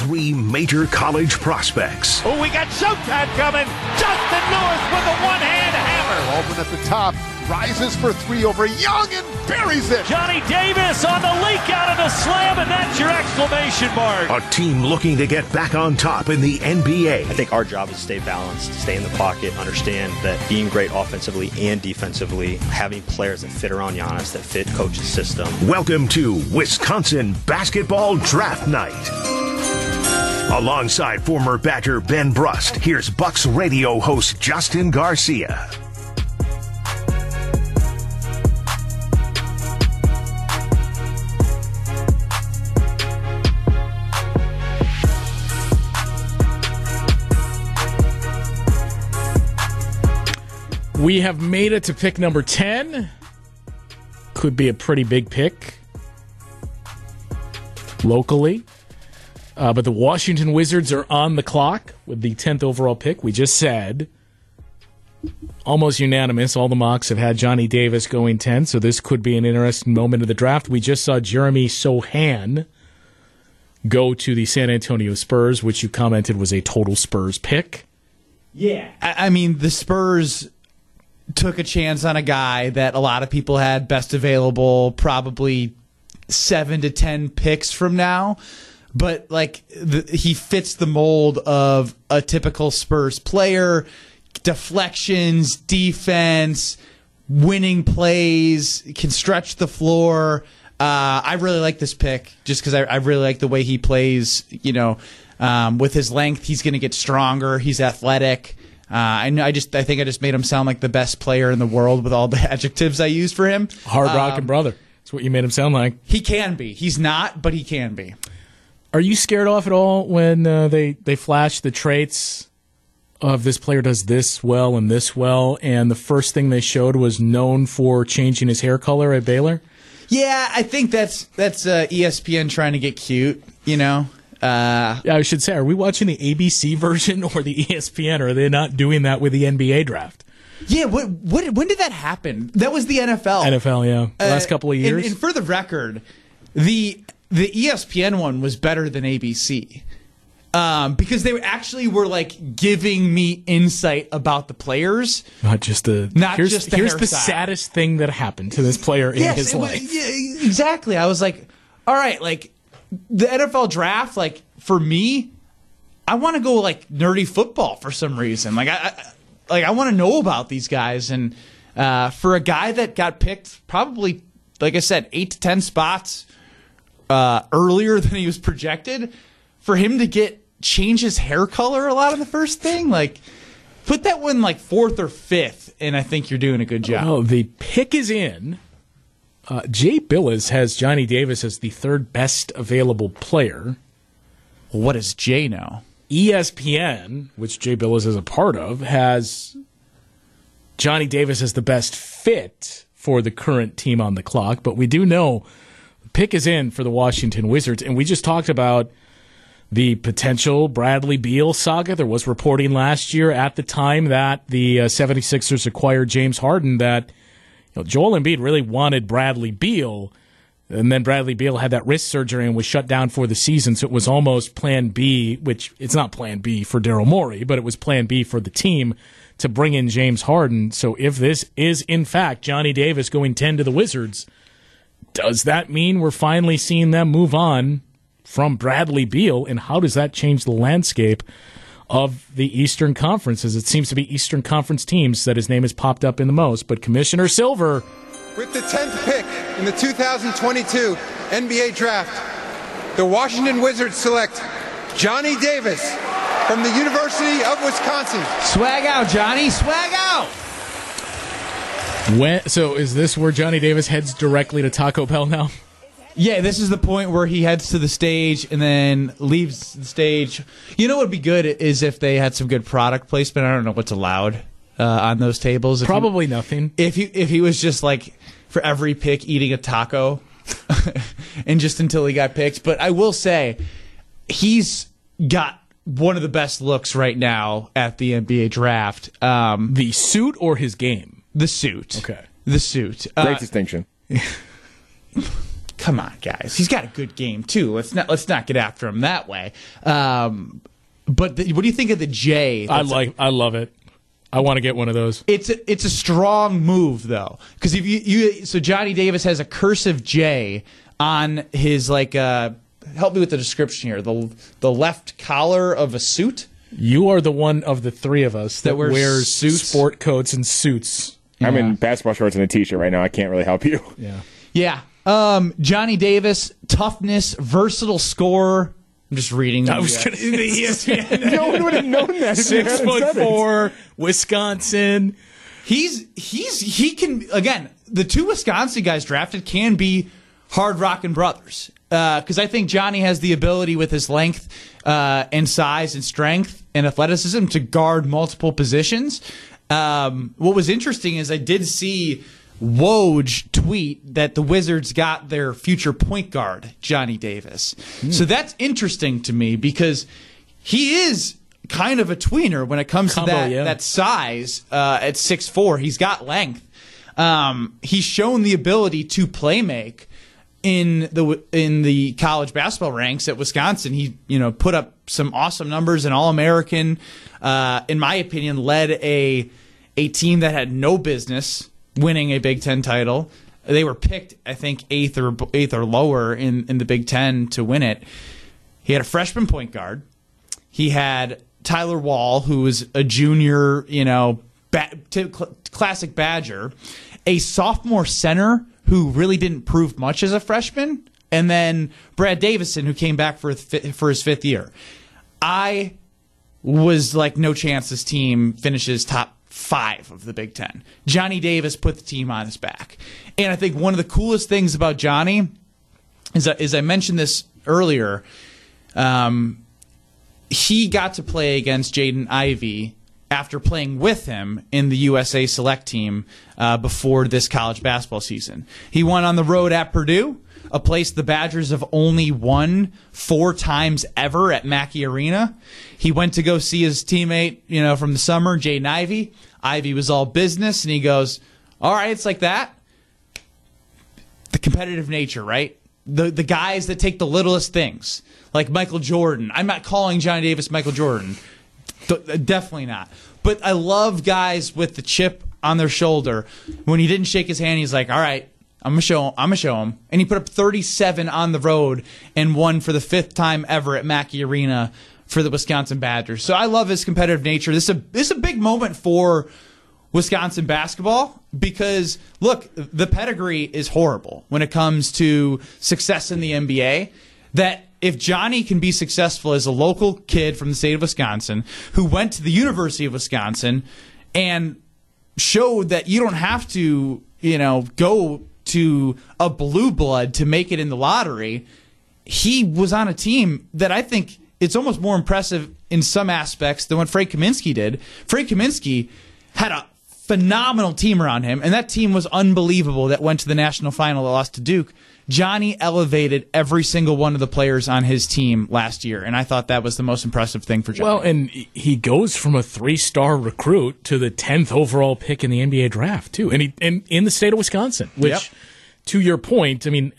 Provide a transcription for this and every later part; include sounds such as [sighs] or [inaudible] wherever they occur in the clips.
three major college prospects. Oh, we got Showtime coming. Justin Lewis with a one-hand hammer. Baldwin at the top, rises for three over Young and buries it. Johnny Davis on the leak out of the slam, and that's your exclamation mark. A team looking to get back on top in the NBA. I think our job is to stay balanced, stay in the pocket, understand that being great offensively and defensively, having players that fit around Giannis, that fit coach's system. Welcome to Wisconsin Basketball Draft Night. Alongside former Badger Ben Brust, here's Bucks radio host Justin Garcia. We have made it to pick number 10. Could be a pretty big pick locally. Uh, but the Washington Wizards are on the clock with the 10th overall pick. We just said almost unanimous. All the mocks have had Johnny Davis going 10, so this could be an interesting moment of the draft. We just saw Jeremy Sochan go to the San Antonio Spurs, which you commented was a total Spurs pick. Yeah. I, I mean, the Spurs took a chance on a guy that a lot of people had best available, probably seven to 10 picks from now. But, like, the, he fits the mold of a typical Spurs player deflections, defense, winning plays, can stretch the floor. Uh, I really like this pick just because I, I, really like the way he plays. You know, um, with his length, he's going to get stronger. He's athletic. Uh, I know. I just. I think I just made him sound like the best player in the world with all the [laughs] adjectives I used for him. Hard rocking um, brother. That's what you made him sound like. He can be. He's not, but he can be. Are you scared off at all when uh, they they flash the traits of this player does this well and this well, and the first thing they showed was known for changing his hair color at Baylor? Yeah, I think that's that's uh, ESPN trying to get cute. You know. Uh, yeah, I should say, are we watching the ABC [laughs] version or the ESPN? Or are they not doing that with the NBA draft? Yeah, what, what, when did that happen? That was the NFL. NFL, yeah. The last uh, couple of years. And, and, for the record, the the ESPN one was better than ABC. Um, because they actually were like giving me insight about the players, not just the not here's, just the here's the saddest thing that happened to this player in yes, his life. Yeah, exactly. I was like, all right, like the NFL draft, like for me, I want to go like nerdy football for some reason. Like I, I like I want to know about these guys, and uh, for a guy that got picked probably, like I said, eight to ten spots uh, earlier than he was projected, for him to get change his hair color a lot in the first thing, like put that one like fourth or fifth, and I think you're doing a good job. Oh, the pick is in. Uh, Jay Bilas has Johnny Davis as the third best available player. Well, what does Jay know? ESPN, which Jay Bilas is a part of, has Johnny Davis as the best fit for the current team on the clock. But we do know pick is in for the Washington Wizards, and we just talked about the potential Bradley Beal saga. There was reporting last year at the time that the uh, 76ers acquired James Harden that you know, Joel Embiid really wanted Bradley Beal. And then Bradley Beal had that wrist surgery and was shut down for the season. So it was almost plan B, which it's not plan B for Daryl Morey, but it was plan B for the team to bring in James Harden. So if this is in fact Johnny Davis going 10 to the Wizards, does that mean we're finally seeing them move on from Bradley Beal, and how does that change the landscape of the Eastern Conference? As it seems to be Eastern Conference teams that his name has popped up in the most. But Commissioner Silver. With the 10th pick in the 2022 NBA Draft, the Washington Wizards select Johnny Davis from the University of Wisconsin. Swag out, Johnny. Swag out. When, so is this where Johnny Davis heads directly to Taco Bell now? Yeah, this is the point where he heads to the stage and then leaves the stage. You know what would be good is if they had some good product placement. I don't know what's allowed uh, on those tables. If Probably he, nothing. If he if he was just like for every pick eating a taco, [laughs] and just until he got picked. But I will say, he's got one of the best looks right now at the NBA draft. Um, the suit or his game? The suit. Okay. The suit. Great uh, distinction. come on, guys. He's got a good game too. Let's not let's not get after him that way. Um, but the, what do you think of the J? I like. I love it. I want to get one of those. It's a, it's a strong move though, because if you you so Johnny Davis has a cursive J on his like uh help me with the description here the the left collar of a suit. You are the one of the three of us that, That wears wears suits? sport coats and suits. I'm in basketball shorts and a t-shirt right now. I can't really help you. Yeah. Yeah, um, Johnny Davis, toughness, versatile scorer. I'm just reading. I was uh, going to the [laughs] ESPN. [laughs] no one would have known that. Six foot said it. four, Wisconsin. He's he's he can again. The two Wisconsin guys drafted can be hard rocking brothers because I think Johnny has the ability with his length uh, and size and strength and athleticism to guard multiple positions. Um, what was interesting is I did see Woj tweet that the Wizards got their future point guard Johnny Davis. So that's interesting to me because he is kind of a tweener when it comes Combo, to that yeah. that size uh, at six four. He's got length. Um, he's shown the ability to play make in the in the college basketball ranks at Wisconsin. He you know put up some awesome numbers. An All American, uh, in my opinion, led a a team that had no business winning a Big Ten title. They were picked, I think, eighth or eighth or lower in in the Big Ten to win it. He had a freshman point guard. He had Tyler Wall, who was a junior, you know, ba- t- cl- classic Badger, a sophomore center who really didn't prove much as a freshman, and then Brad Davison, who came back for for his fifth year. I was like, no chance this team finishes top five of the Big Ten. Johnny Davis put the team on his back, and I think one of the coolest things about Johnny is that, is I mentioned this earlier. Um, he got to play against Jaden Ivey after playing with him in the USA Select team uh, before this college basketball season. He went on the road at Purdue, a place the Badgers have only won four times ever at Mackey Arena. He went to go see his teammate, you know, from the summer, Jay Ivey. Ivy was all business, and he goes, "All right, it's like that." the competitive nature, right? The the guys that take the littlest things, like Michael Jordan. I'm not calling Johnny Davis Michael Jordan. Definitely not. But I love guys with the chip on their shoulder. When he didn't shake his hand, he's like, "All right, I'm gonna show. Him, I'm gonna show him." And he put up 37 on the road and won for the fifth time ever at Mackey Arena for the Wisconsin Badgers. So I love his competitive nature. This is a this is a big moment for Wisconsin basketball because look, the pedigree is horrible when it comes to success in the NBA. That if Johnny can be successful as a local kid from the state of Wisconsin who went to the University of Wisconsin and showed that you don't have to, you know, go to a blue blood to make it in the lottery. He was on a team that I think it's almost more impressive in some aspects than what Frank Kaminsky did. Frank Kaminsky had a phenomenal team around him, and that team was unbelievable that went to the national final that lost to Duke. Johnny elevated every single one of the players on his team last year, and I thought that was the most impressive thing for Johnny. Well, and he goes from a three-star recruit to the tenth overall pick in the NBA draft too, and he and in the state of Wisconsin. Which, Yep. to your point, I mean,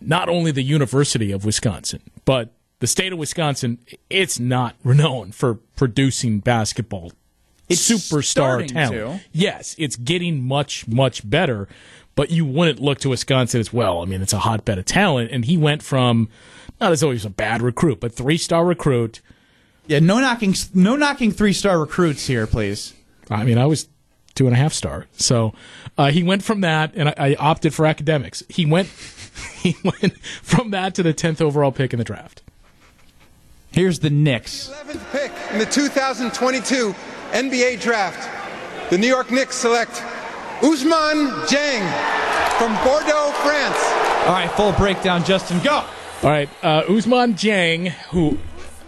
not only the University of Wisconsin, but the state of Wisconsin, it's not renowned for producing basketball It's superstar talent. to. Yes, it's getting much much better, but you wouldn't look to Wisconsin as well. I mean, it's a hotbed of talent, and he went from not as always a bad recruit, but three-star recruit. yeah, no knocking, no knocking three star recruits here, please. I mean, I was two and a half star. So uh, he went from that, and I, I opted for academics. He went, [laughs] he went from that to the tenth overall pick in the draft. Here's the Knicks. 11th pick in the 2022 NBA Draft. The New York Knicks select Ousmane Dieng from Bordeaux, France. All right, full breakdown, Justin. Go. All right, uh, Ousmane Dieng, who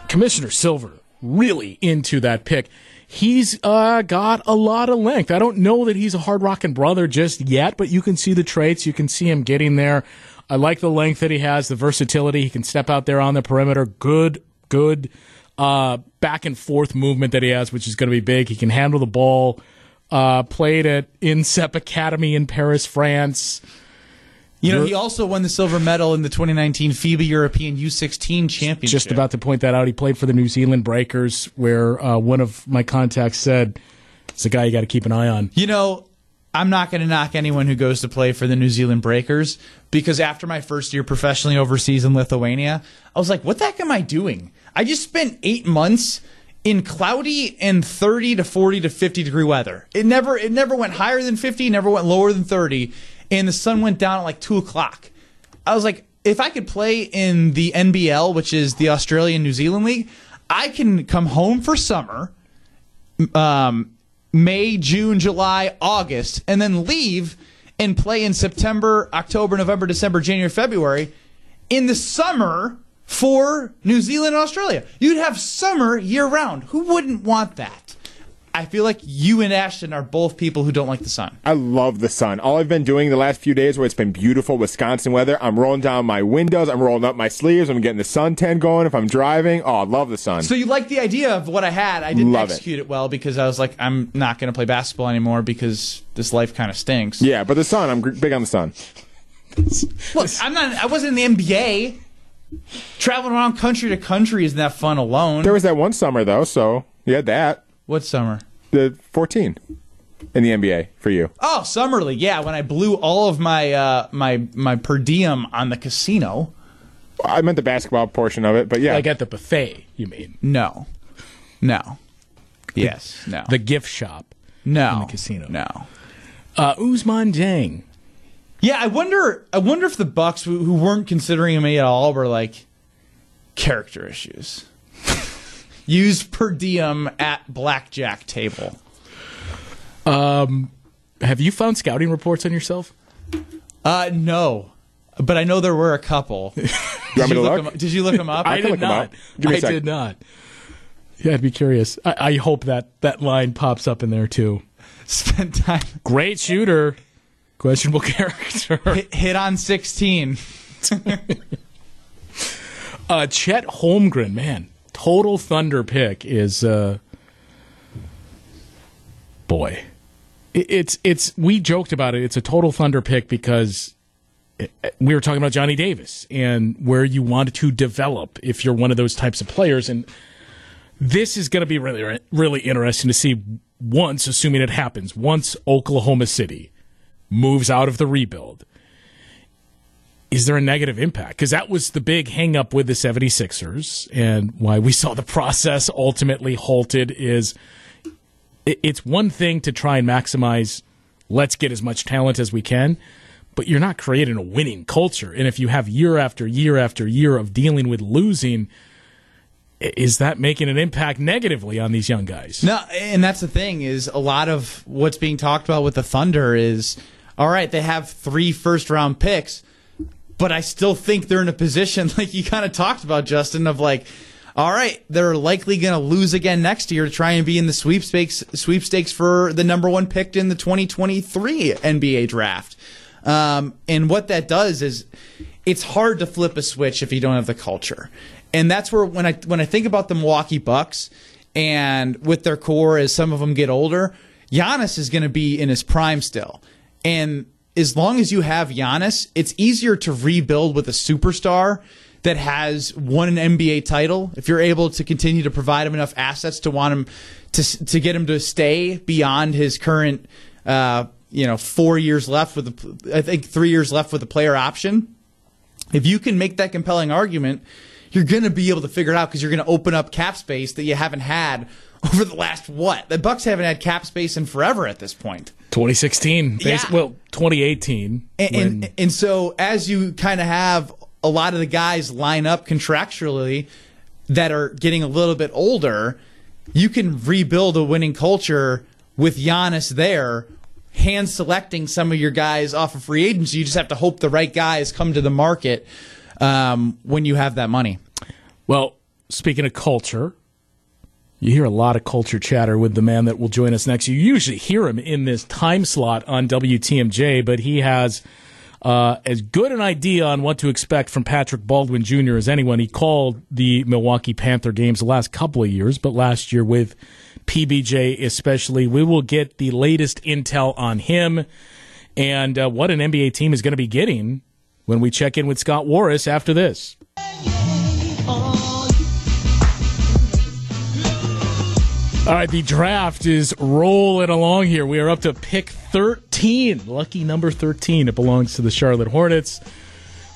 Commissioner Silver really into that pick. He's uh, got a lot of length. I don't know that he's a hard rocking brother just yet, but you can see the traits. You can see him getting there. I like the length that he has, the versatility. He can step out there on the perimeter. Good, good uh, back and forth movement that he has, which is going to be big. He can handle the ball. Uh, played at INSEP Academy in Paris, France You know, he also won the silver medal in the 2019 FIBA European U16 Championship. Just about to point that out. He played for the New Zealand Breakers, where uh, one of my contacts said it's a guy you got to keep an eye on. You know, I'm not going to knock anyone who goes to play for the New Zealand Breakers because after my first year professionally overseas in Lithuania, I was like, what the heck am I doing? I just spent eight months in cloudy and 30 to 40 to 50 degree weather. It never, it never went higher than 50, never went lower than 30, and the sun went down at like two o'clock. I was like, if I could play in the NBL, which is the Australian New Zealand League, I can come home for summer, um, May, June, July, August, and then leave and play in September, October, November, December, January, February in the summer for New Zealand and Australia. You'd have summer year round. Who wouldn't want that? I feel like you and Ashton are both people who don't like the sun. I love the sun. All I've been doing the last few days where it's been beautiful Wisconsin weather, I'm rolling down my windows, I'm rolling up my sleeves, I'm getting the suntan going if I'm driving. Oh, I love the sun. So you like the idea of what I had. I didn't Love execute it. well because I was like, I'm not going to play basketball anymore because this life kind of stinks. yeah, but the sun, I'm big on the sun. Look, I'm not. I wasn't in the NBA. Traveling around country to country isn't that fun alone. There was that one summer though, so you had that. what summer? The 14 in the NBA for you. Oh, summer league. Yeah, when I blew all of my uh, my my per diem on the casino. I meant the basketball portion of it, but yeah. Like at the buffet, you mean? No, no, yes, no, The gift shop. no, in the casino. No. Uh, Ousmane Dieng. Yeah, I wonder. I wonder if the Bucks, who, who weren't considering me at all, were like character issues. [laughs] Use per diem at blackjack table. Um, Have you found scouting reports on yourself? Uh, no, but I know there were a couple. [laughs] you want me to look look? 'em up- did you look them up? I can did not. up. Give me a I sec. did not. Yeah, I'd be curious. I, I hope that that line pops up in there too. [laughs] Spent time Great shooter, questionable [laughs] character. hit, hit on sixteen. [laughs] Uh, Chet Holmgren, man, total Thunder pick is uh, boy. It, it's it's we joked about it. It's a total Thunder pick because it- we were talking about Johnny Davis and where you want to develop if you're one of those types of players, and this is going to be really really interesting to see. Once, assuming it happens, once Oklahoma City moves out of the rebuild is there a negative impact? Because that was the big hang up with the 76ers and why we saw the [laughs] process ultimately halted is it's one thing to try and maximize let's get as much talent as we can, but you're not creating a winning culture. And if you have year after year after year of dealing with losing, is that making an impact negatively on these young guys? No, and that's the thing is a lot of what's being talked about with the Thunder is all right, they have three first round picks, but I still think they're in a position [laughs] like you kind of talked about Justin of like all right, they're likely going to lose again next year to try and be in the sweepstakes sweepstakes for the number 1 picked in the 2023 NBA draft. Um, and what that does is it's hard to flip a switch if you don't have the culture. And that's where when I when I think about the Milwaukee Bucks and with their core as some of them get older, Giannis is going to be in his prime still. And as long as you have Giannis, it's easier to rebuild with a superstar that has won an NBA title. If you're able to continue to provide him enough assets to want him to to get him to stay beyond his current, uh, you know, four years left with the, I think three years left with the player option. If you can make that compelling argument, you're going to be able to figure it out because you're going to open up cap space that you haven't had [laughs] over the last what? The Bucks haven't had cap space in forever at this point. 2016, Yeah. well, 2018. And, when- and, and so as you kind of have a lot of the guys line up contractually that are getting a little bit older, you can rebuild a winning culture with Giannis there, hand selecting some of your guys off of free agency. You just have to hope the right guys come to the market um, when you have that money. Well, speaking of culture, you hear a lot of culture chatter with the man that will join us next. You usually hear him in this time slot on WTMJ, but he has uh, as good an idea on what to expect from Patrick Baldwin Jr. as anyone. He called the Milwaukee Panther games the last couple of years, but last year with PBJ especially. We will get the latest intel on him and uh, what an NBA team is going to be getting when we check in with Scott Warras after this. All right, the draft is rolling along here. We are up to pick 13, lucky number 13. It belongs to the Charlotte Hornets.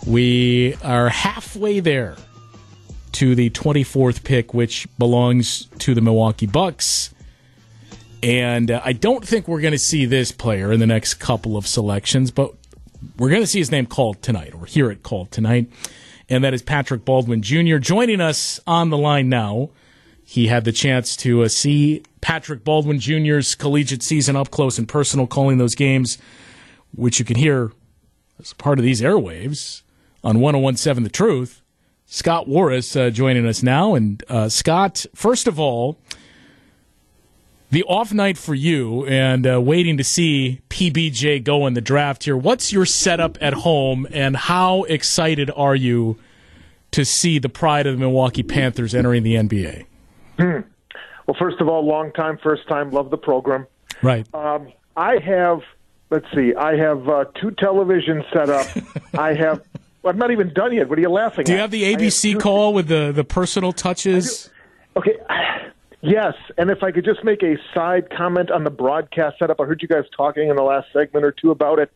We are halfway there to the 24th pick, which belongs to the Milwaukee Bucks. And uh, I don't think we're going to see this player in the next couple of selections, but we're going to see his name called tonight, or hear it called tonight. And that is Patrick Baldwin Jr. joining us on the line now. He had the chance to uh, see Patrick Baldwin Jr.'s collegiate season up close and personal, calling those games, which you can hear as part of these airwaves on 1017 The Truth. Scott Warras uh, joining us now. And uh, Scott, first of all, the off night for you and uh, waiting to see PBJ go in the draft here. What's your setup at home, and how excited are you to see the pride of the Milwaukee Panthers entering the NBA? Hmm. Well, first of all, long time, first time, love the program. Right. Um, I have, let's see, I have uh, two televisions set up. [laughs] I have, well, I'm not even done yet. What are you laughing Do at? you have the ABC have call with the, the personal touches? Okay. [sighs] Yes, and if I could just make a side comment on the broadcast setup, I heard you guys talking in the last segment or two about it.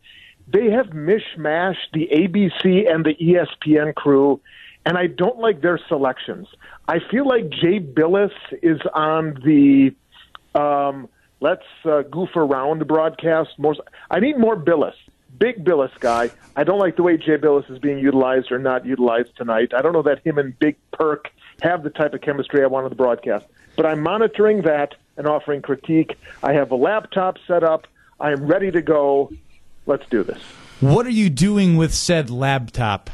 They have mishmashed the ABC and the ESPN crew, and I don't like their selections. I feel like Jay Bilas is on the um, let's uh, goof around broadcast. More, I need more Bilas. Big Bilas guy. I don't like the way Jay Bilas is being utilized or not utilized tonight. I don't know that him and Big Perk have the type of chemistry I want on the broadcast. But I'm monitoring that and offering critique. I have a laptop set up. I am ready to go. Let's do this. What are you doing with said laptop?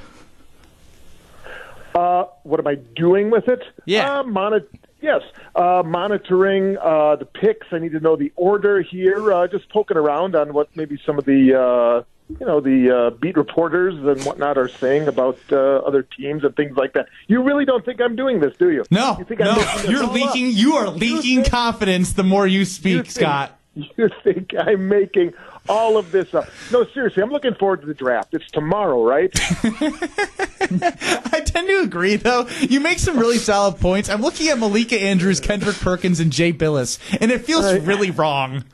Uh, what am I doing with it? Yeah. Uh, yes. Uh, monitoring uh, the picks. I need to know the order here. Uh, just poking around on what maybe some of the uh, you know the uh, beat reporters and whatnot are saying about uh, other teams and things like that. You really don't think I'm doing this, do you? No, you think no. I'm You're leaking. Up? You are leaking confidence the more you speak, you Scott. [laughs] You think I'm making all of this up? No, seriously, I'm looking forward to the draft. It's tomorrow, right? [laughs] I tend to agree, though. You make some really solid points. I'm looking at Malika Andrews, Kendrick Perkins, and Jay Bilas, and it feels right. really wrong.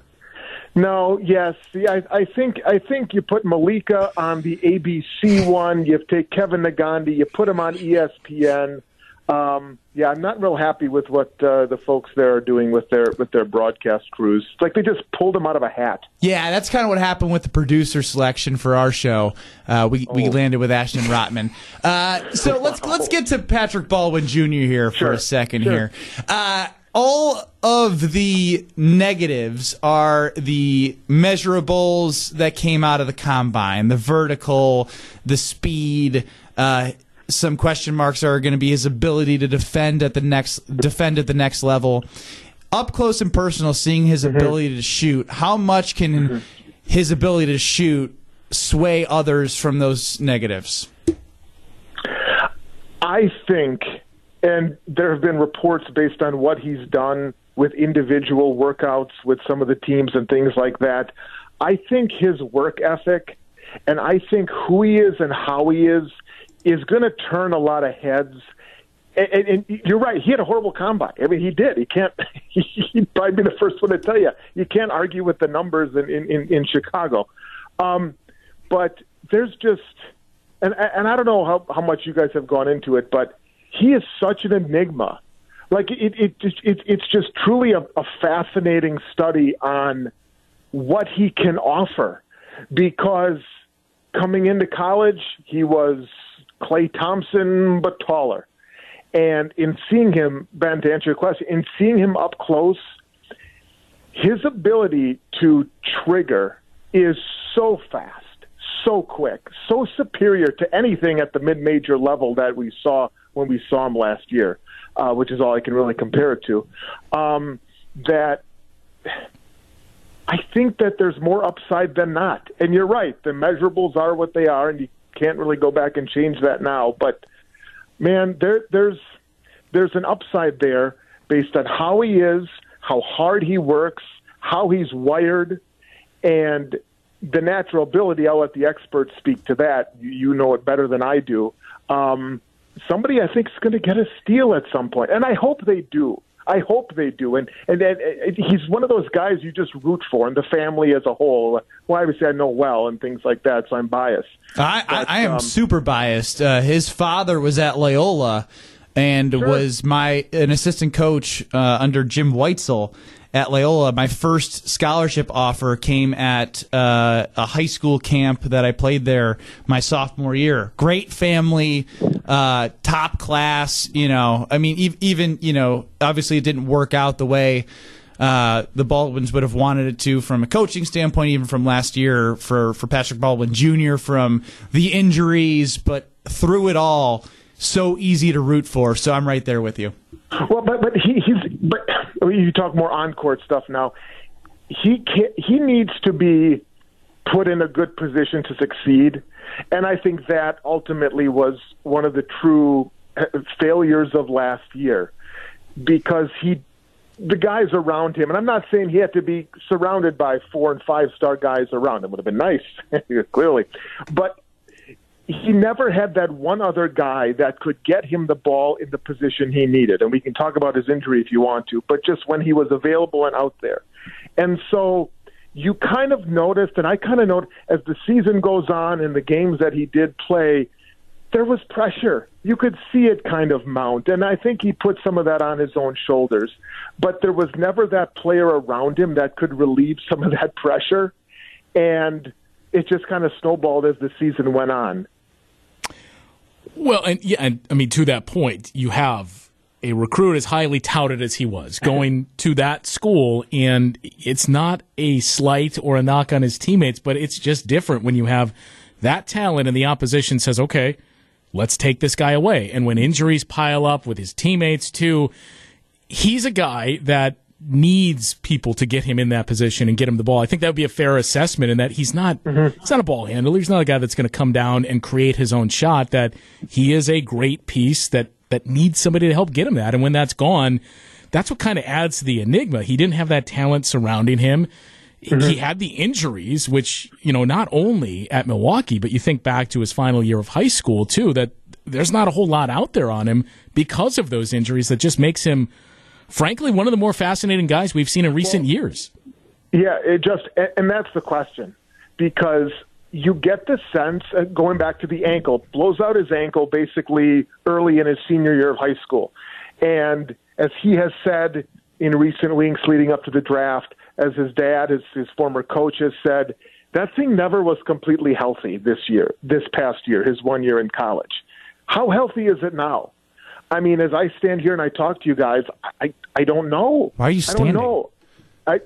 No, yes. See, I, I think I think you put Malika on the ABC one. You take Kevin Negandhi. You put him on ESPN. Um, yeah, I'm not real happy with what uh, the folks there are doing with their with their broadcast crews. It's like they just pulled them out of a hat. Yeah, that's kind of what happened with the producer selection for our show. Uh, we oh. we landed with Ashton Rotman. Uh, so [laughs] let's let's get to Patrick Baldwin Jr. here for sure. a second sure. here. Uh, all of the negatives are the measurables that came out of the combine, the vertical, the speed. Uh, some question marks are going to be his ability to defend at the next defend at the next level. Up close and personal, seeing his mm-hmm. ability to shoot. How much can mm-hmm. his ability to shoot sway others from those negatives? I think, and there have been reports based on what he's done with individual workouts with some of the teams and things like that. I think his work ethic and I think who he is and how he is is going to turn a lot of heads. And, and, and you're right. He had a horrible combine. I mean, he did. He can't. [laughs] He'd probably be the first one to tell you. You can't argue with the numbers in in, in, Chicago. Um, but there's just, and and I don't know how how much you guys have gone into it, but he is such an enigma. Like it, it just it, it's just truly a, a fascinating study on what he can offer, because coming into college, he was Klay Thompson, but taller. And in seeing him, Ben, to answer your question, in seeing him up close, his ability to trigger is so fast, so quick, so superior to anything at the mid-major level that we saw when we saw him last year, uh, which is all I can really compare it to. Um, that I think that there's more upside than not. And you're right, the measurables are what they are, and you can't really go back and change that now. But man, there there's there's an upside there based on how he is, how hard he works, how he's wired, and the natural ability, I'll let the experts speak to that. You, know it better than I do. Um, somebody I think is going to get a steal at some point, and I hope they do. I hope they do. And and, and, and he's one of those guys you just root for, and the family as a whole. Well, obviously I know well and things like that, so I'm biased. I, but, I, I am um, super biased. Uh, his father was at Loyola and sure. was my an assistant coach uh, under Jim Whitesell at Loyola. My first scholarship offer came at uh, a high school camp that I played there my sophomore year. Great family, uh, top class. You know, I mean, e- even you know, obviously it didn't work out the way. Uh, the Baldwins would have wanted it to from a coaching standpoint, even from last year for, for Patrick Baldwin Jr., from the injuries, but through it all, so easy to root for. So I'm right there with you. Well, but but he, he's but you talk more on court stuff now. He can, he needs to be put in a good position to succeed, and I think that ultimately was one of the true eh, failures of last year because he the guys around him, and I'm not saying he had to be surrounded by four and five star guys around him. Would have been nice, [laughs] clearly, but he never had that one other guy that could get him the ball in the position he needed. And we can talk about his injury if you want to, but just when he was available and out there. And so you kind of noticed, and I kind of noticed as the season goes on and the games that he did play, there was pressure. You could see it kind of mount. And I think he put some of that on his own shoulders. But there was never that player around him that could relieve some of that pressure. And it just kind of snowballed as the season went on. Well, and yeah, and I mean to that point, you have a recruit as highly touted as he was going to that school, and it's not a slight or a knock on his teammates, but it's just different when you have that talent and the opposition says, "Okay, let's take this guy away." And when injuries pile up with his teammates too, he's a guy that needs people to get him in that position and get him the ball. I think that would be a fair assessment in that he's not mm-hmm. he's not a ball handler. He's not a guy that's going to come down and create his own shot. That he is a great piece that that needs somebody to help get him that. And when that's gone, that's what kind of adds to the enigma. He didn't have that talent surrounding him. Mm-hmm. He had the injuries, which, you know, not only at Milwaukee, but you think back to his final year of high school, too, that there's not a whole lot out there on him because of those injuries that just makes him frankly, one of the more fascinating guys we've seen in recent well, years. Yeah, it just, and that's the question because you get the sense, uh, going back to the ankle, blows out his ankle basically early in his senior year of high school. And as he has said in recent weeks leading up to the draft, as his dad, his, his former coach, has said, that thing never was completely healthy this year, this past year, his one year in college. How healthy is it now? I mean, as I stand here and I talk to you guys, I I don't know. Why are you standing? I don't know. I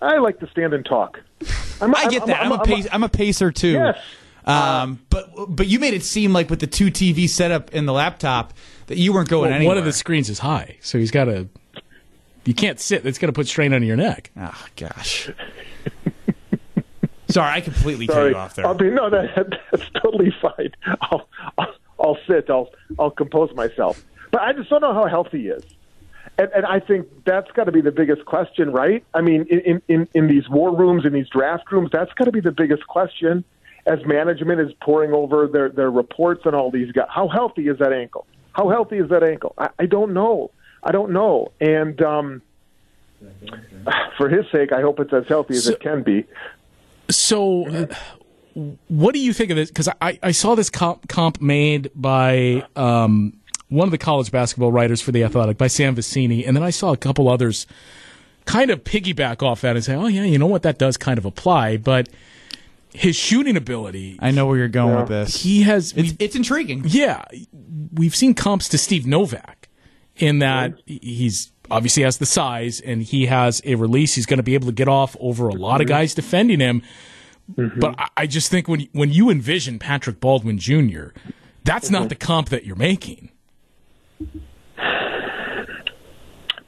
I like to stand and talk. I'm, I get I'm, that. I'm, I'm, a pace, I'm a pacer too. Yes. Um, but but you made it seem like with the two TV setup in the laptop that you weren't going well, anywhere. One of the screens is high, so he's got to. You can't sit. It's going to put strain on your neck. Oh gosh. [laughs] Sorry, I completely Sorry. cut you off there. I'll be, no, that, [laughs] that's totally fine. I'll, I'll, I'll sit. I'll I'll compose myself. But I just don't know how healthy he is. And, and I think that's got to be the biggest question, right? I mean, in, in, in these war rooms, in these draft rooms, that's got to be the biggest question as management is pouring over their, their reports and all these guys. How healthy is that ankle? How healthy is that ankle? I, I don't know. I don't know. And um, for his sake, I hope it's as healthy as so, it can be. So, uh, what do you think of this? Because I, I saw this comp, comp made by um, one of the college basketball writers for The Athletic by Sam Vecenie, and then I saw a couple others kind of piggyback off that and say, oh, yeah, you know what, that does kind of apply. But his shooting ability. I know where you're going yeah. with this. He has. It's, it's, intriguing. Yeah. We've seen comps to Steve Novak in that he's obviously has the size and he has a release. He's going to be able to get off over a lot of guys defending him. Mm-hmm. But I just think when when you envision Patrick Baldwin Jr., that's not the comp that you're making.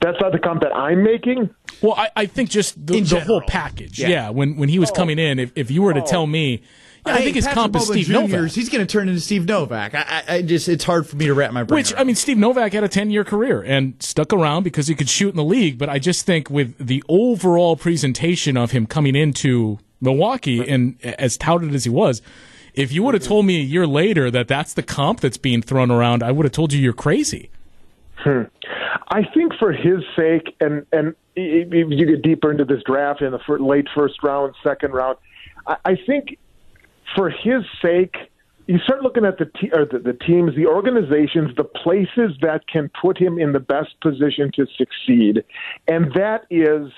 That's not the comp that I'm making. Well, I, I think just the, the whole package. Yeah. yeah. when when he was oh. coming in, if, if you were to oh. tell me, yeah, hey, I think his Patrick comp is Steve Jr. Novak. He's going to turn into Steve Novak. I, I, just it's hard for me to wrap my brain. Which around. I mean, Steve Novak had a ten year career and stuck around because he could shoot in the league. But I just think with the overall presentation of him coming into Milwaukee, and as touted as he was, if you would have told me a year later that that's the comp that's being thrown around, I would have told you you're crazy. Hmm. I think for his sake, and and you get deeper into this draft in the late first round, second round, I, I think for his sake, you start looking at the, te- or the the teams, the organizations, the places that can put him in the best position to succeed, and that is,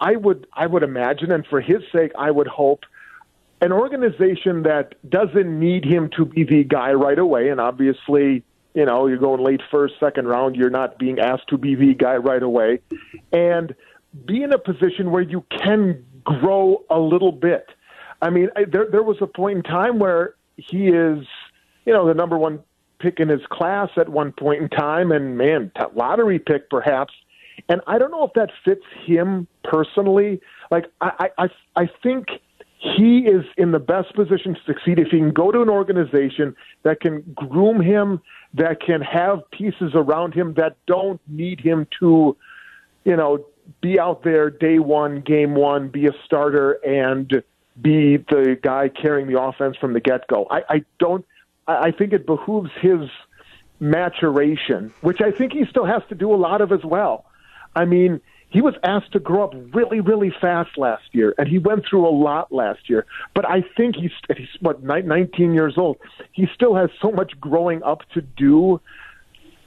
I would I would imagine, and for his sake, I would hope an organization that doesn't need him to be the guy right away, and obviously you know, you're going late first, second round, you're not being asked to be the guy right away. And be in a position where you can grow a little bit. I mean, I, there there was a point in time where he is, you know, the number one pick in his class at one point in time, and man, lottery pick perhaps. And I don't know if that fits him personally. Like I I I think he is in the best position to succeed if he can go to an organization that can groom him, that can have pieces around him that don't need him to, you know, be out there day one, game one, be a starter, and be the guy carrying the offense from the get go. I, I don't. I think it behooves his maturation, which I think he still has to do a lot of as well. I mean, he was asked to grow up really, really fast last year, and he went through a lot last year. But I think he's, he's what, 19 years old. He still has so much growing up to do.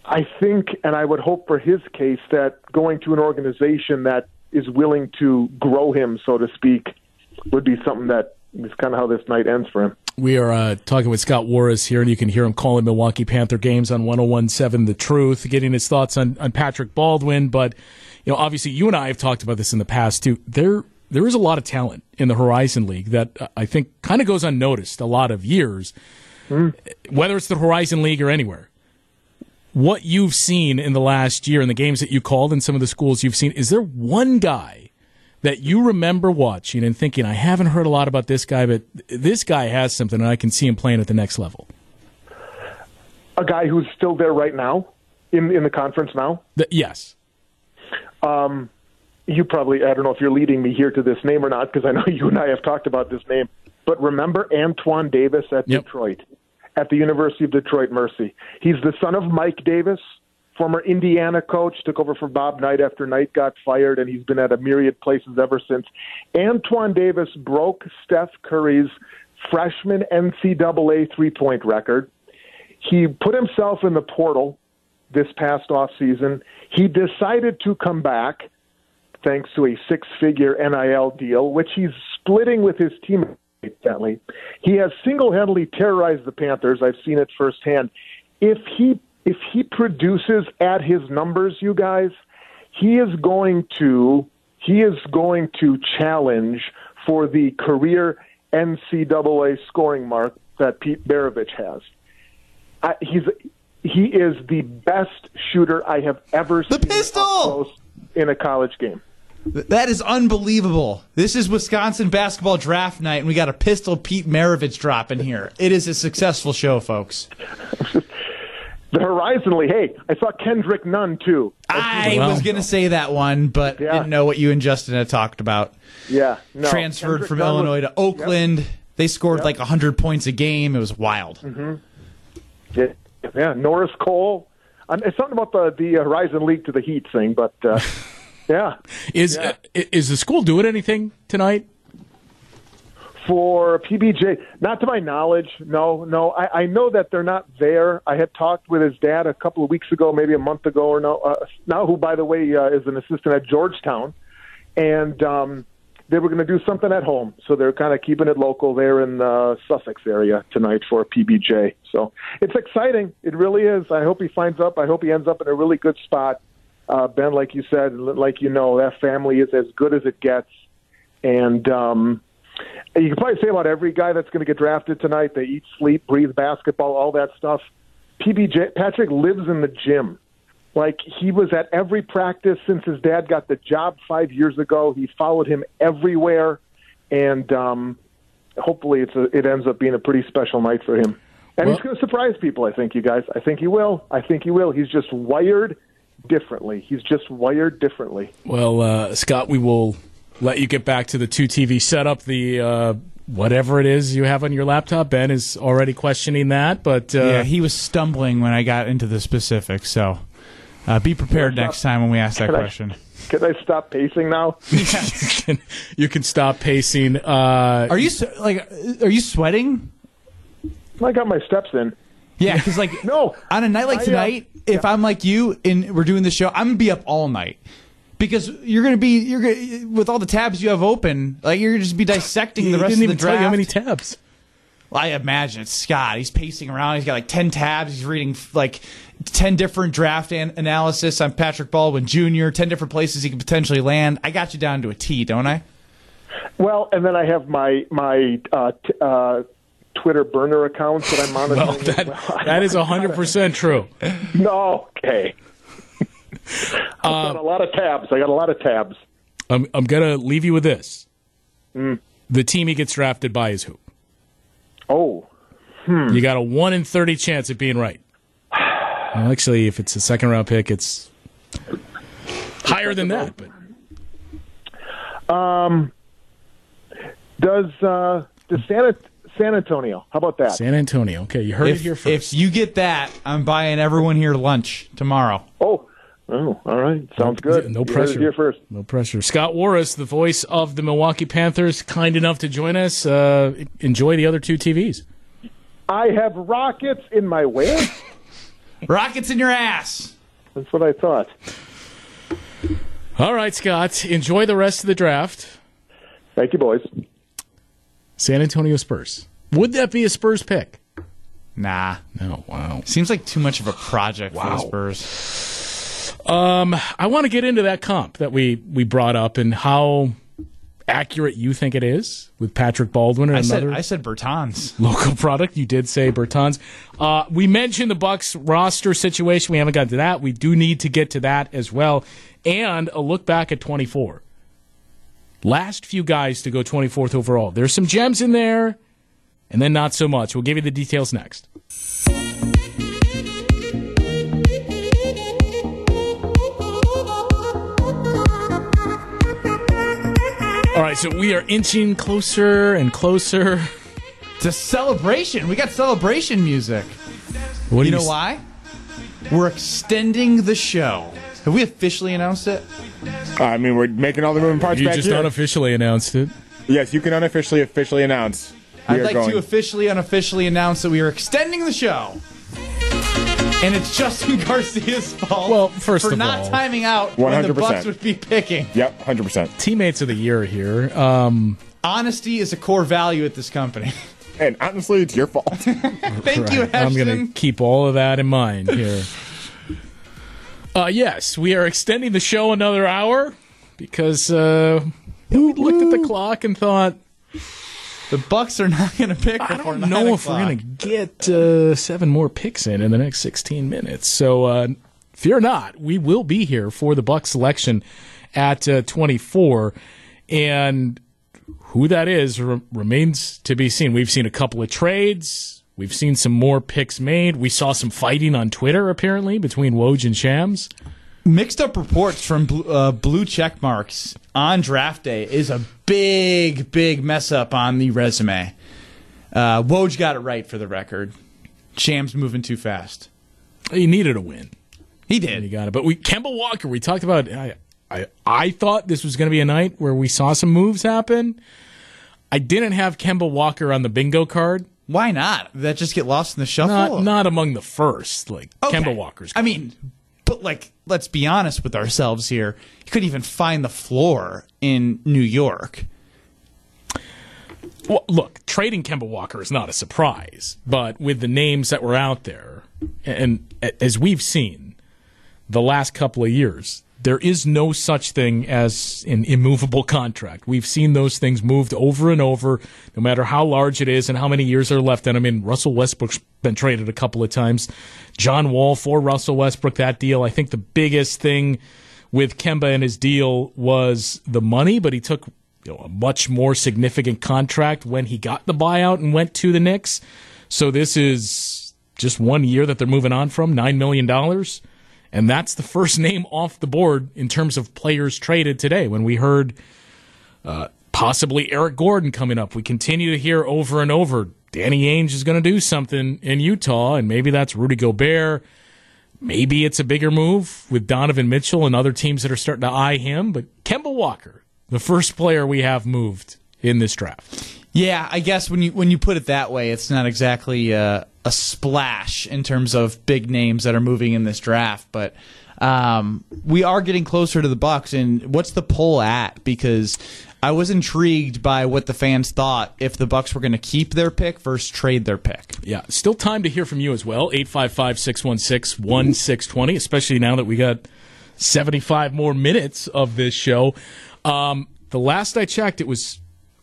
I think, and I would hope for his case, that going to an organization that is willing to grow him, so to speak, would be something that is kind of how this night ends for him. We are uh, talking with Scott Warras here, and you can hear him calling Milwaukee Panther games on 1017 The Truth, getting his thoughts on, on Patrick Baldwin. But you know, obviously, you and I have talked about this in the past too. There, there is a lot of talent in the Horizon League that uh, I think kind of goes unnoticed a lot of years, mm. whether it's the Horizon League or anywhere. What you've seen in the last year in the games that you called and some of the schools you've seen, is there one guy that you remember watching and thinking, I haven't heard a lot about this guy, but this guy has something and I can see him playing at the next level? A guy who's still there right now in in the conference now? The, yes. Um, you probably, I don't know if you're leading me here to this name or not, because I know [laughs] you and I have talked about this name. But remember Antoine Davis at yep. Detroit, at the University of Detroit Mercy. He's the son of Mike Davis, former Indiana coach, took over for Bob Knight after Knight got fired, and he's been at a myriad places ever since. Antoine Davis broke Steph Curry's freshman NCAA three point record. He put himself in the portal this past off season. He decided to come back thanks to a six figure NIL deal, which he's splitting with his teammates. Bentley. He has single handedly terrorized the Panthers. I've seen it firsthand. If he if he produces at his numbers, you guys, he is going to he is going to challenge for the career NCAA scoring mark that Pete Maravich has. I, he's he is the best shooter I have ever the seen pistol in a college game. That is unbelievable. This is Wisconsin basketball draft night, and we got a pistol Pete Maravich drop in here. It is a successful show, folks. [laughs] the Horizon League. Hey, I saw Kendrick Nunn too. I was going to say that one, but yeah. didn't know what you and Justin had talked about. Yeah, no. transferred Kendrick from Nunn Illinois was, to Oakland. Yep. They scored yep. like hundred points a game. It was wild. Mm-hmm. Yeah. Yeah, Norris Cole. Um, it's something about the the Horizon League to the Heat thing, but uh, [laughs] yeah. Is yeah. Uh, is the school doing anything tonight? For PBJ, not to my knowledge, no, no. I, I know that they're not there. I had talked with his dad a couple of weeks ago, maybe a month ago or no. Uh, now, who by the way uh, is an assistant at Georgetown, and um, they were going to do something at home, so they're kind of keeping it local there in the Sussex area tonight for PBJ. So it's exciting. It really is. I hope he finds up. I hope he ends up in a really good spot. Uh, ben, like you said, like you know, that family is as good as it gets, and um, you can probably say about every guy that's going to get drafted tonight. They eat, sleep, breathe basketball, all that stuff. PBJ Patrick lives in the gym. Like he was at every practice since his dad got the job five years ago. He followed him everywhere, and um, hopefully it's a, it ends up being a pretty special night for him. And well, he's going to surprise people. I think you guys. I think he will. I think he will. He's just wired differently. He's just wired differently. Well, uh, Scott, we will let you get back to the two TV setup. The uh, whatever it is you have on your laptop, Ben is already questioning that. But uh, yeah, he was stumbling when I got into the specifics. So uh, be prepared next time when we ask that Can I- question. Can I stop pacing now? [laughs] you, can, you can stop pacing. Uh, Are you like? Are you sweating? I got my steps in. Yeah, because like [laughs] No. on a night like I, uh, tonight, if I'm like you and we're doing the show, I'm gonna be up all night because you're gonna be you're gonna with all the tabs you have open, like you're gonna just be dissecting the [laughs] he rest didn't of the even tell draft. you how many tabs. I imagine it's Scott. He's pacing around. He's got like ten tabs. He's reading like ten different draft an- analysis on Patrick Baldwin Jr. Ten different places he could potentially land. I got you down to a T, don't I? Well, and then I have my my uh, t- uh, Twitter burner accounts that I'm monitoring. Well, that, well. [laughs] that is 100% true. no, okay. [laughs] I've got a lot of tabs. I got a lot of tabs. I'm, I'm going to leave you with this. Mm. The team he gets drafted by is who? Oh, You got a 1 in 30 chance of being right. Well, actually, if it's a second round pick, it's higher than that. But um, does uh, does San San Antonio? How about that? San Antonio. Okay, you heard if, it here first. If you get that, I'm buying everyone here lunch tomorrow. Oh, oh, all right. Sounds good. No You heard it pressure. here first. No pressure. Scott Warras, the voice of the Milwaukee Panthers, kind enough to join us. Uh, enjoy the other two TVs. I have rockets in my way. [laughs] Rockets in your ass. That's what I thought. All right, Scott. Enjoy the rest of the draft. Thank you, boys. San Antonio Spurs. Would that be a Spurs pick? Nah. No. Wow. Seems like too much of a project Wow. for the Spurs. Um, I want to get into that comp that we we brought up and how accurate you think it is with Patrick Baldwin and I said another I said Bertans. [laughs] local product. You did say Bertans. Uh, we mentioned the Bucks roster situation. We haven't gotten to that. We do need to get to that as well, and a look back at 24. Last few guys to go 24th overall. There's some gems in there, and then not so much. We'll give you the details next. All right, so we are inching closer and closer. It's a celebration. We got celebration music. What do you know s- why? We're extending the show. Have we officially announced it? Uh, I mean, we're making all the moving parts You back just here. unofficially announced it. yes, you can unofficially, officially announce. we I'd are like going. to officially, unofficially announce that we are extending the show. And it's Justin [laughs] Garcia's fault. Well, first for of not all- timing out when the 100%. Bucks would be picking. Yep, hundred percent. Teammates of the year here. Um, Honesty is a core value at this company. [laughs] And honestly, it's your fault. [laughs] Thank you, I'm going to keep all of that in mind here. Uh, yes, we are extending the show another hour because uh, we looked at the clock and thought, The Bucks are not going to pick I don't know if we're going to get uh, seven more picks in in the next 16 minutes. So uh, fear not, we will be here for the Buck selection at uh, 24, and who that is re- remains to be seen. We've seen a couple of trades. We've seen some more picks made. We saw some fighting on Twitter apparently between Woj and Shams. Mixed up reports from blue, uh, blue check marks on draft day is a big, big mess up on the resume. Uh, Woj got it right for the record. Shams moving too fast. He needed a win. He And he got it. But we Kemba Walker, we talked about I I, I thought this was going to be a night where we saw some moves happen. I didn't have Kemba Walker on the bingo card. Why not? Did that just get lost in the shuffle? Not not among the first. Like Okay. Kemba Walker's. I mean, but like, let's be honest with ourselves here. You couldn't even find the floor in New York. Well, look, trading Kemba Walker is not a surprise, but with the names that were out there, and as we've seen the last couple of years, there is no such thing as an immovable contract. We've seen those things moved over and over, no matter how large it is and how many years are left. And I mean, Russell Westbrook's been traded a couple of times. John Wall for Russell Westbrook, that deal. I think the biggest thing with Kemba and his deal was the money, but he took you know, a much more significant contract when he got the buyout and went to the Knicks. So this is just one year that they're moving on from, $9 million. And that's the first name off the board in terms of players traded today. When we heard Uh, possibly Eric Gordon coming up. We continue to hear over and over Danny Ainge is going to do something in Utah, and maybe that's Rudy Gobert. Maybe it's a bigger move with Donovan Mitchell and other teams that are starting to eye him. But Kemba Walker, the first player we have moved in this draft. Yeah, I guess when you when you put it that way, it's not exactly uh, a splash in terms of big names that are moving in this draft, but um, we are getting closer to the Bucks. And what's the poll at? Because I was intrigued by what the fans thought if the Bucks were going to keep their pick versus trade their pick. Yeah, still time to hear from you as well. 855-616-1620, especially now that we got 75 more minutes of this show. Um, the last I checked, it was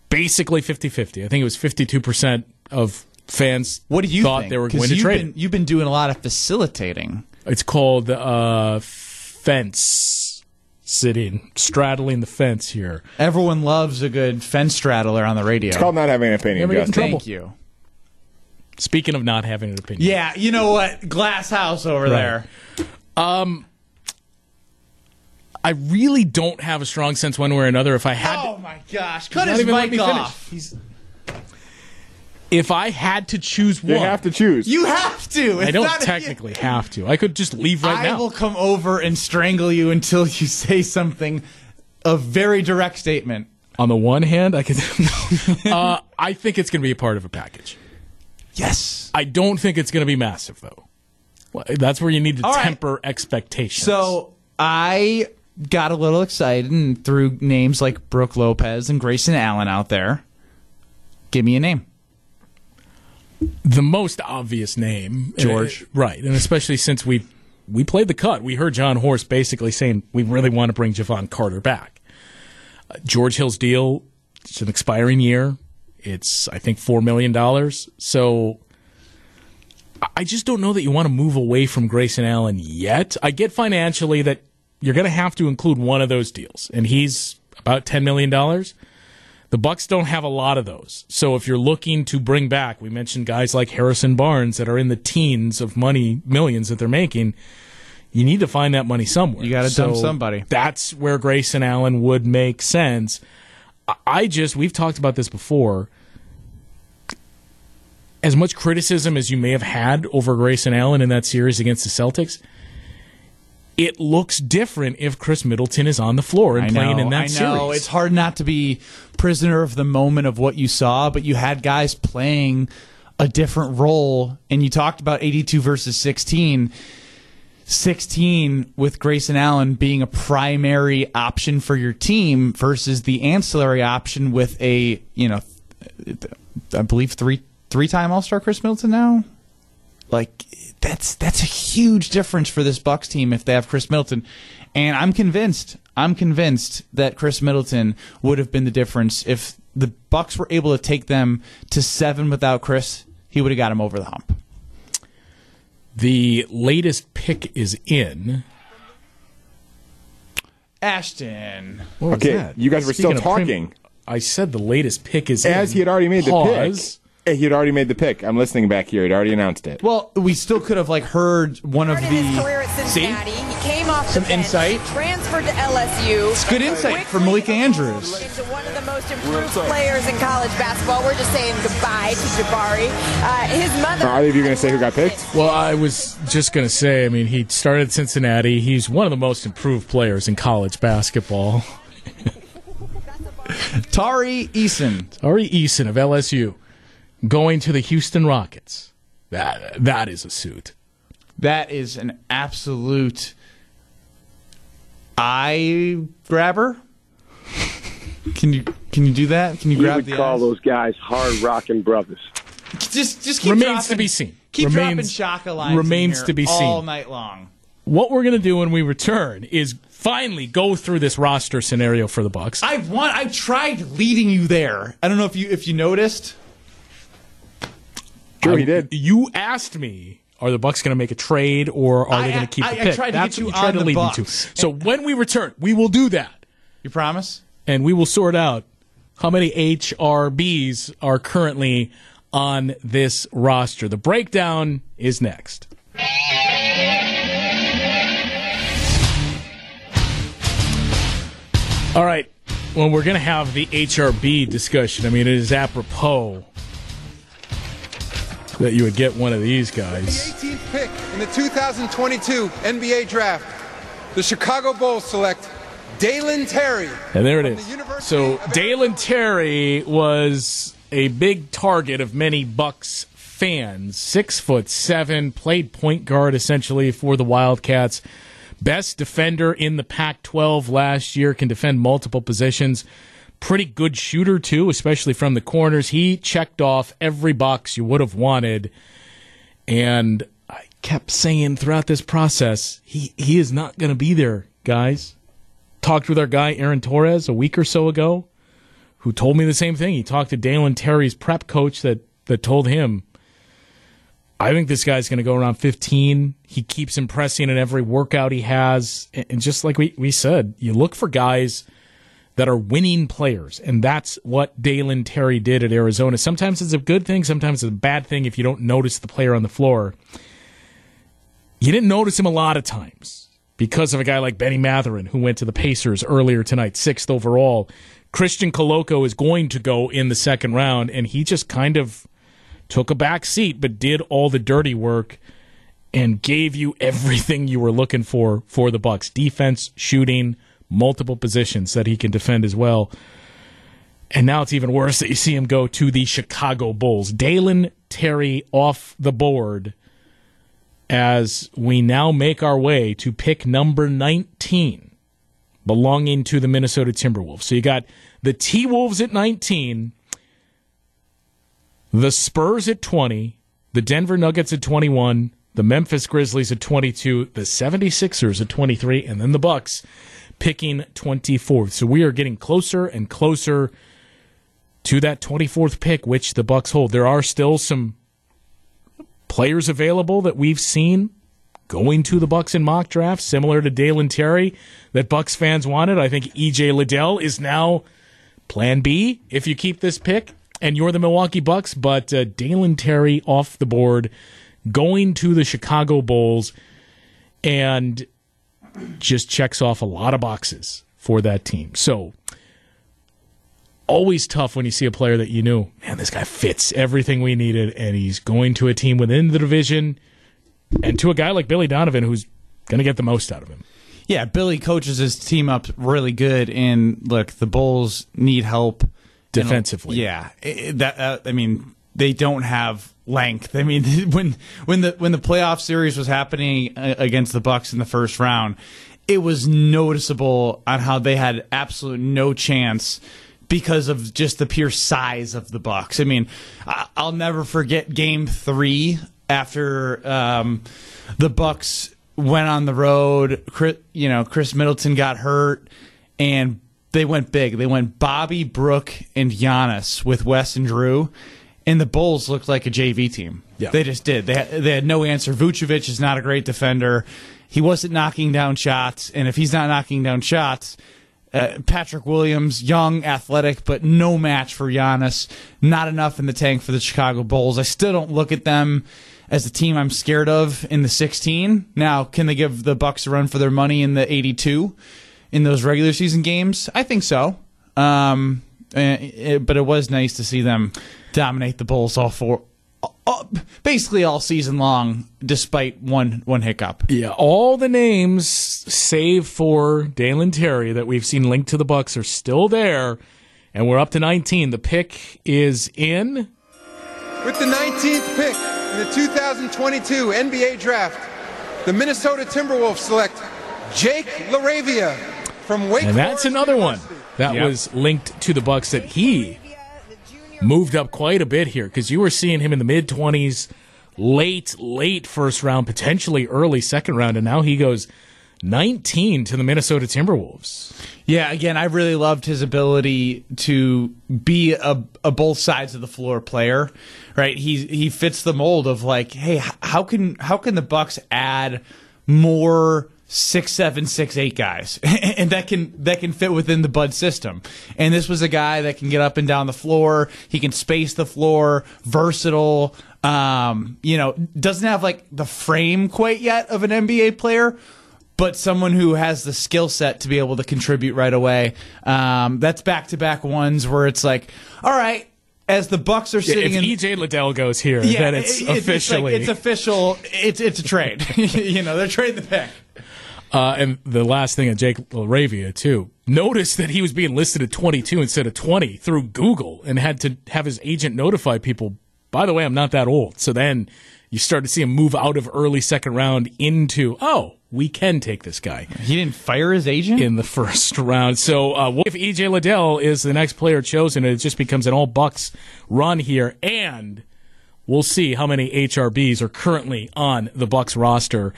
basically 50-50. I think it was 52% of fans What do you thought think? they were going to trade. Been, you've been doing a lot of facilitating. It's called uh, fence sitting, straddling the fence here. Everyone loves a good fence straddler on the radio. It's called not having an opinion, Never get in Justin. trouble. Thank you. Speaking of not having an opinion. Yeah, you know what? Glass house over there. Um, I really don't have a strong sense one way or another. If I had Oh my gosh! Cut not his mic off. He's, if I had to choose one, You have to choose. you have to. It's I don't not a- technically have to. I could just leave right I now. I will come over and strangle you until you [laughs] say something, a very direct statement. On the one hand, I could. [laughs] uh, I think it's going to be a part of a package. Yes. I don't think it's going to be massive, though. That's where you need to All right. temper expectations. So I got a little excited and threw names like Brooke Lopez and Grayson Allen out there. Give me a name. The most obvious name, George. uh, right? And especially since we we played the cut, we heard Jon Horst basically saying we really want to bring Jevon Carter back. Uh, George Hill's deal, it's an expiring year. It's I think four million dollars. So I- I just don't know that you want to move away from Grayson Allen yet. I get financially that you're going to have to include one of those deals, and he's about ten million dollars. The Bucks don't have a lot of those. So if you're looking to bring back, we mentioned guys like Harrison Barnes that are in the teens of money, millions that they're making. You need to find that money somewhere. You gotta dump somebody. That's where Grayson Allen would make sense. I- I just we've talked about this before. As much criticism as you may have had over Grayson Allen in that series against the Celtics, it looks different if Khris Middleton is on the floor and I playing know, in that I know. series. It's hard not to be prisoner of the moment of what you saw, but you had guys playing a different role, and you talked about 82 versus 16. 16 with Grayson Allen being a primary option for your team versus the ancillary option with a, you know, I believe three three time All Star Khris Middleton now. Like that's that's a huge difference for this Bucks team if they have Khris Middleton, and I'm convinced I'm convinced that Khris Middleton would have been the difference if the Bucks were able to take them to seven without Khris. He would have got him over the hump. The latest pick is in. Ashton, What was Okay, that? you guys were still Speaking of prim- talking. I said the latest pick is in. As in. he had already made the Pause. pick. Eh, He had already made the pick. I'm listening back here. He'd already announced it. well, we still could have like heard one of started his career the at Cincinnati. He came off Some the bench, insight. transferred to LSU. It's good insight from Malika Andrews. Into one of the most improved players in college basketball. We're just saying goodbye to Jabari. Uh, his mother. Are either of you going to say who got picked? Well, I was just going to say, I mean, he started at Cincinnati. He's one of the most improved players in college basketball. Tari Eason. Ari Eason of LSU going to the Houston Rockets. That That is a suit. That is an absolute eye grabber. Can you can you do that? Can you You grab would the call eyes? those guys hard rocking brothers. Just just keep Remains to be seen. Keep dropping Remains- shaka lines. in remains here to be all seen. All night long. What we're going to do when we return is finally go through this roster scenario for the Bucks. I've want. I tried leading you there. I don't know if you if you noticed. Sure, I- he did. You asked me, are the Bucks going to make a trade or are I- they going to keep I- the I pick? tried to That's get what you you tried on to the lead me Bucks. to. So when we return, we will do that, You promise? and we will sort out how many HRBs are currently on this roster. The breakdown is next. All right. Well, we're going to have the HRB discussion, I mean, it is apropos that you would get one of these guys. The 18th pick in the 2022 NBA Draft, the Chicago Bulls select Dalen Terry. And there it is. So Dalen Terry was a big target of many Bucks fans. Six foot seven, played point guard essentially for the Wildcats. Best defender in the Pac 12 last year, can defend multiple positions. Pretty good shooter, too, especially from the corners. He checked off every box you would have wanted. And I kept saying throughout this process, he, he is not going to be there, guys. Talked with our guy, Aaron Torres, a week or so ago, who told me the same thing. He talked to Dalen Terry's prep coach that, that told him I think this guy's going to go around 15. He keeps impressing in every workout he has. And just like we, we said, you look for guys that are winning players. And that's what Dalen Terry did at Arizona. Sometimes it's a good thing, sometimes it's a bad thing if you don't notice the player on the floor. You didn't notice him a lot of times because of a guy like Benny Mathurin, who went to the Pacers earlier tonight, sixth overall. Christian Koloko is going to go in the second round, and he just kind of took a back seat, but did all the dirty work and gave you [laughs] everything you were looking for for the Bucks: defense, shooting, multiple positions that he can defend as well. And now it's even worse that you see him go to the Chicago Bulls. Dalen Terry off the board as we now make our way to pick number 19, belonging to the Minnesota Timberwolves. So you got the T Wolves at 19 the Spurs at 20, the Denver Nuggets at 21, the Memphis Grizzlies at 22, the 76ers at 23, and then the Bucks picking 24th. So we are getting closer and closer to that 24th pick which the Bucks hold. There are still some players available that we've seen going to the Bucks in mock drafts, similar to Dalen Terry that Bucks fans wanted. I think EJ Liddell is now plan B if you keep this pick and you're the Milwaukee Bucks, but uh, Dalen Terry off the board, going to the Chicago Bulls, and just checks off a lot of boxes for that team. So always tough when you see a player that you knew, man, this guy fits everything we needed, and he's going to a team within the division, and to a guy like Billy Donovan who's going to get the most out of him. Yeah, Billy coaches his team up really good, and look, the Bulls need help defensively. yeah, that uh, I mean they don't have length. I mean [laughs] when when the when the playoff series was happening uh, against the Bucks in the first round, it was noticeable on how they had absolute no chance because of just the pure size of the Bucks. I mean, I'll never forget Game Three after um, the Bucks went on the road. You know, Khris Middleton got hurt, and they went big. They went Bobby, Brook, and Giannis with Wes and Jrue, and the Bulls looked like a JV team. Yeah. They just did. They had, they had no answer. Vucevic is not a great defender. He wasn't knocking down shots, and if he's not knocking down shots, uh, Patrick Williams, young, athletic, but no match for Giannis. Not enough in the tank for the Chicago Bulls. I still don't look at them as a team I'm scared of in the 16. Now, can they give the Bucks a run for their money in the 82? in those regular season games? I think so. Um, it, eh, eh, but it was nice to see them dominate the Bulls all four, all, basically all season long, despite one one hiccup. Yeah, all the names save for Dalen Terry that we've seen linked to the Bucks are still there, and we're up to 19. The pick is in. With the 19th pick in the 2022 NBA Draft, the Minnesota Timberwolves select Jake LaRavia from Wake And that's another one that yep. was linked to the Bucks that he moved up quite a bit here because you were seeing him in the mid 20s, late, late first round, potentially early second round, and now he goes 19 to the Minnesota Timberwolves. Yeah, again, I really loved his ability to be a, a both sides of the floor player. Right, he he fits the mold of like, hey, how can how can the Bucks add more six seven six eight guys [laughs] and that can that can fit within the bud system and this was a guy that can get up and down the floor he can space the floor versatile um, you know doesn't have like the frame quite yet of an nba player but someone who has the skill set to be able to contribute right away. Um, that's back to back ones where it's like, all right, as the Bucks are Yeah, sitting if in. EJ Liddell goes here, then it's it- like- officially. it's official. It's it's a trade. [laughs] you know, they're trading the pick. Uh, and the last thing on Jake LaRavia too. Notice that he was being listed at 22 instead of 20 through Google, and had to have his agent notify people. By the way, I'm not that old. So then you start to see him move out of early second round into oh, we can take this guy. He didn't fire his agent in the [laughs] first round. So uh, what if EJ Liddell is the next player chosen? and It just becomes an all Bucks run here, and we'll see how many HRBs are currently on the Bucks roster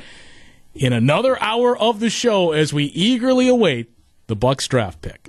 in another hour of the show as we eagerly await the Bucks draft pick.